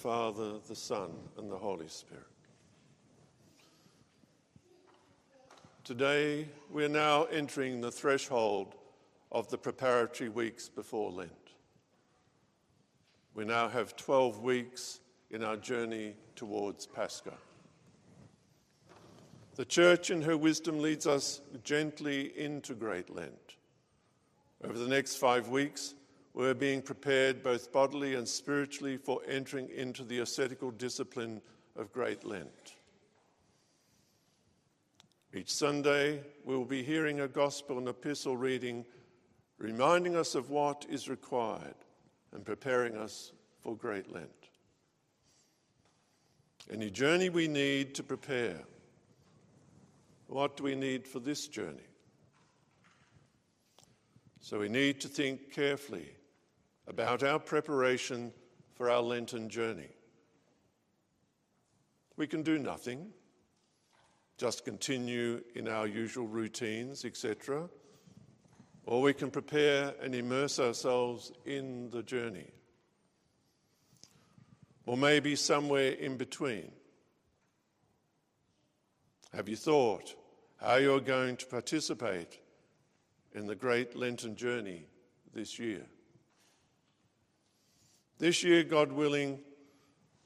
Father, the Son, and the Holy Spirit. Today, we're now entering the threshold of the preparatory weeks before Lent. We now have 12 weeks in our journey towards Pascha. The Church, in her wisdom, leads us gently into Great Lent. Over the next five weeks, we're being prepared both bodily and spiritually for entering into the ascetical discipline of Great Lent. Each Sunday, we will be hearing a gospel and epistle reading, reminding us of what is required and preparing us for Great Lent. Any journey we need to prepare. What do we need for this journey? So we need to think carefully about our preparation for our Lenten journey. We can do nothing, just continue in our usual routines, etc. Or we can prepare and immerse ourselves in the journey. Or maybe somewhere in between. Have you thought how you're going to participate in the great Lenten journey this year? This year, God willing,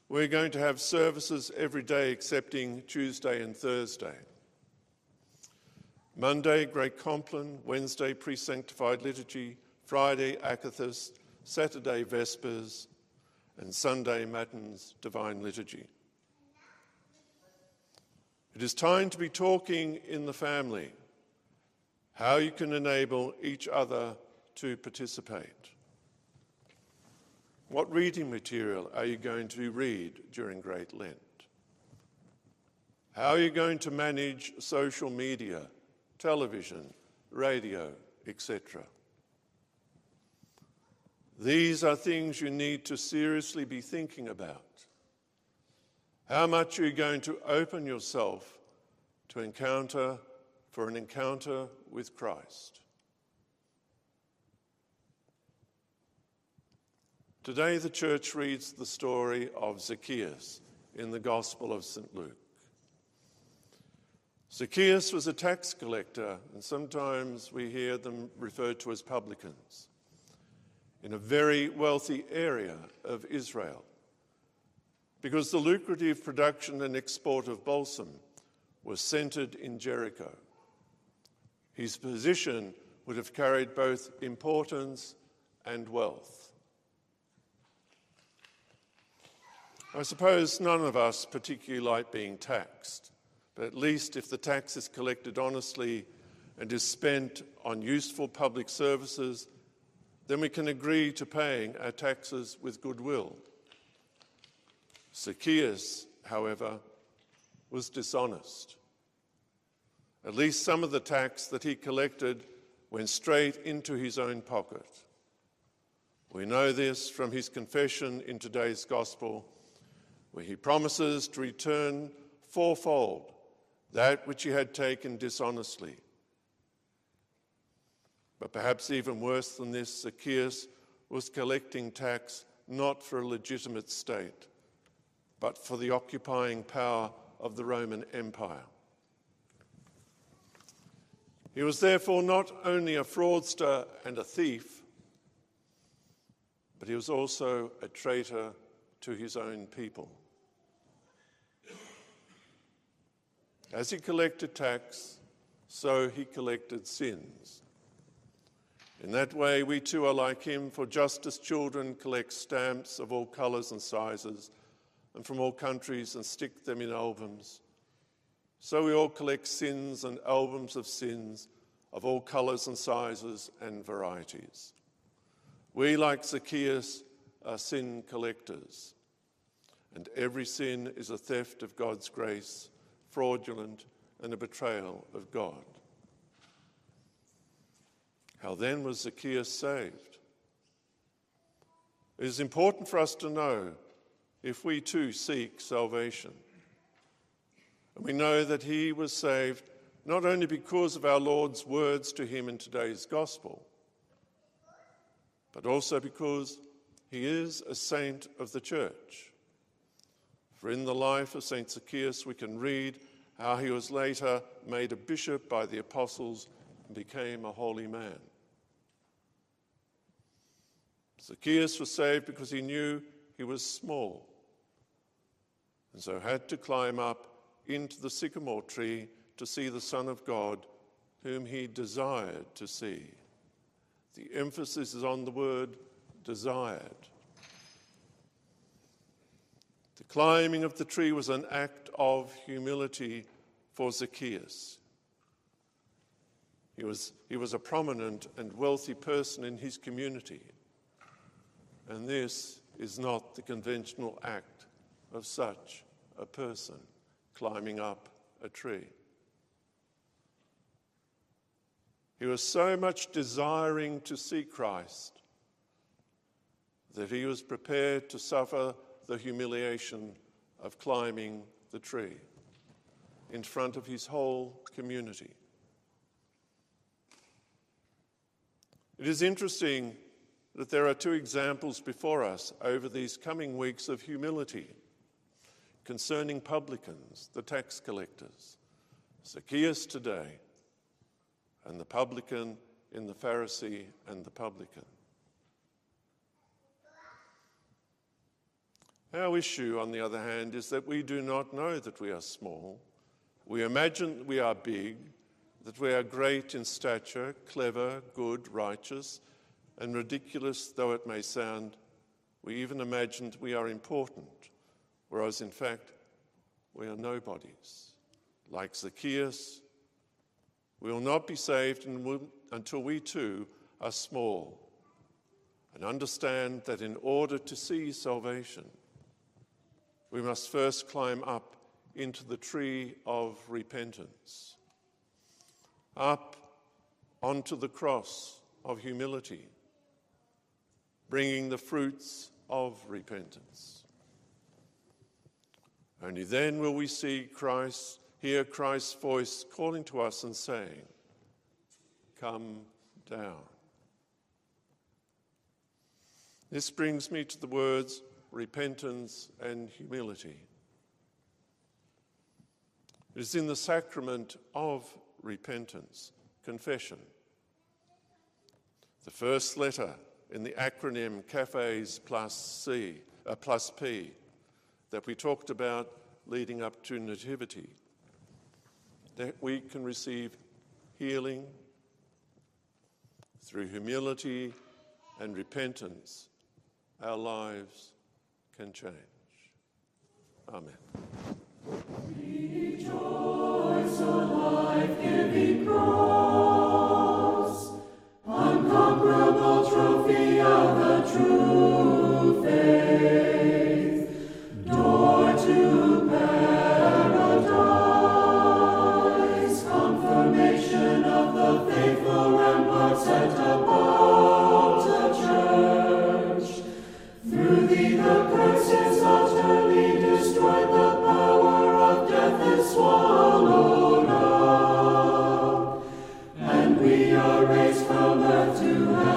we're going to have services every day excepting Tuesday and Thursday. Monday, Great Compline, Wednesday, Pre Sanctified Liturgy, Friday, Akathist, Saturday, Vespers, and Sunday, Matins, Divine Liturgy. It is time to be talking in the family how you can enable each other to participate. What reading material are you going to read during Great Lent? How are you going to manage social media, television, radio, etc.? These are things you need to seriously be thinking about. How much are you going to open yourself to encounter for an encounter with Christ? Today, the church reads the story of Zacchaeus in the Gospel of St. Luke. Zacchaeus was a tax collector, and sometimes we hear them referred to as publicans, in a very wealthy area of Israel. Because the lucrative production and export of balsam was centered in Jericho. His position would have carried both importance and wealth. I suppose none of us particularly like being taxed, but at least if the tax is collected honestly and is spent on useful public services, then we can agree to paying our taxes with goodwill. Zacchaeus, however, was dishonest. At least some of the tax that he collected went straight into his own pocket. We know this from his confession in today's gospel where he promises to return fourfold that which he had taken dishonestly. But perhaps even worse than this, Zacchaeus was collecting tax not for a legitimate state, but for the occupying power of the Roman Empire. He was therefore not only a fraudster and a thief, but he was also a traitor to his own people. As he collected tax, so he collected sins. In that way, we too are like him, for just as children collect stamps of all colours and sizes and from all countries and stick them in albums, so we all collect sins and albums of sins of all colours and sizes and varieties. We, like Zacchaeus, are sin collectors, and every sin is a theft of God's grace fraudulent, and a betrayal of God. How then was Zacchaeus saved? It is important for us to know if we too seek salvation. And we know that he was saved not only because of our Lord's words to him in today's gospel, but also because He is a saint of the church. For in the life of St. Zacchaeus, we can read how he was later made a bishop by the apostles and became a holy man. Zacchaeus was saved because he knew he was small and so had to climb up into the sycamore tree to see the Son of God, whom he desired to see. The emphasis is on the word desired. The climbing of the tree was an act of humility for Zacchaeus. He was, he was a prominent and wealthy person in his community. And this is not the conventional act of such a person climbing up a tree. He was so much desiring to see Christ that he was prepared to suffer the humiliation of climbing the tree in front of his whole community. It is interesting that there are two examples before us over these coming weeks of humility concerning publicans, the tax collectors, Zacchaeus today, and the publican in the Pharisee and the publican. Our issue, on the other hand, is that we do not know that we are small. We imagine that we are big, that we are great in stature, clever, good, righteous, and ridiculous though it may sound. We even imagine that we are important, whereas in fact, we are nobodies. Like Zacchaeus, we will not be saved until we too are small and understand that in order to see salvation, we must first climb up into the tree of repentance, up onto the cross of humility, bringing the fruits of repentance. Only then will we see Christ, hear Christ's voice calling to us and saying, Come down. This brings me to the words repentance, and humility. It is in the sacrament of repentance, confession. The first letter in the acronym CAFES plus C, uh, plus P, that we talked about leading up to Nativity, that we can receive healing through humility and repentance. Our lives can change. Amen. From earth to heaven.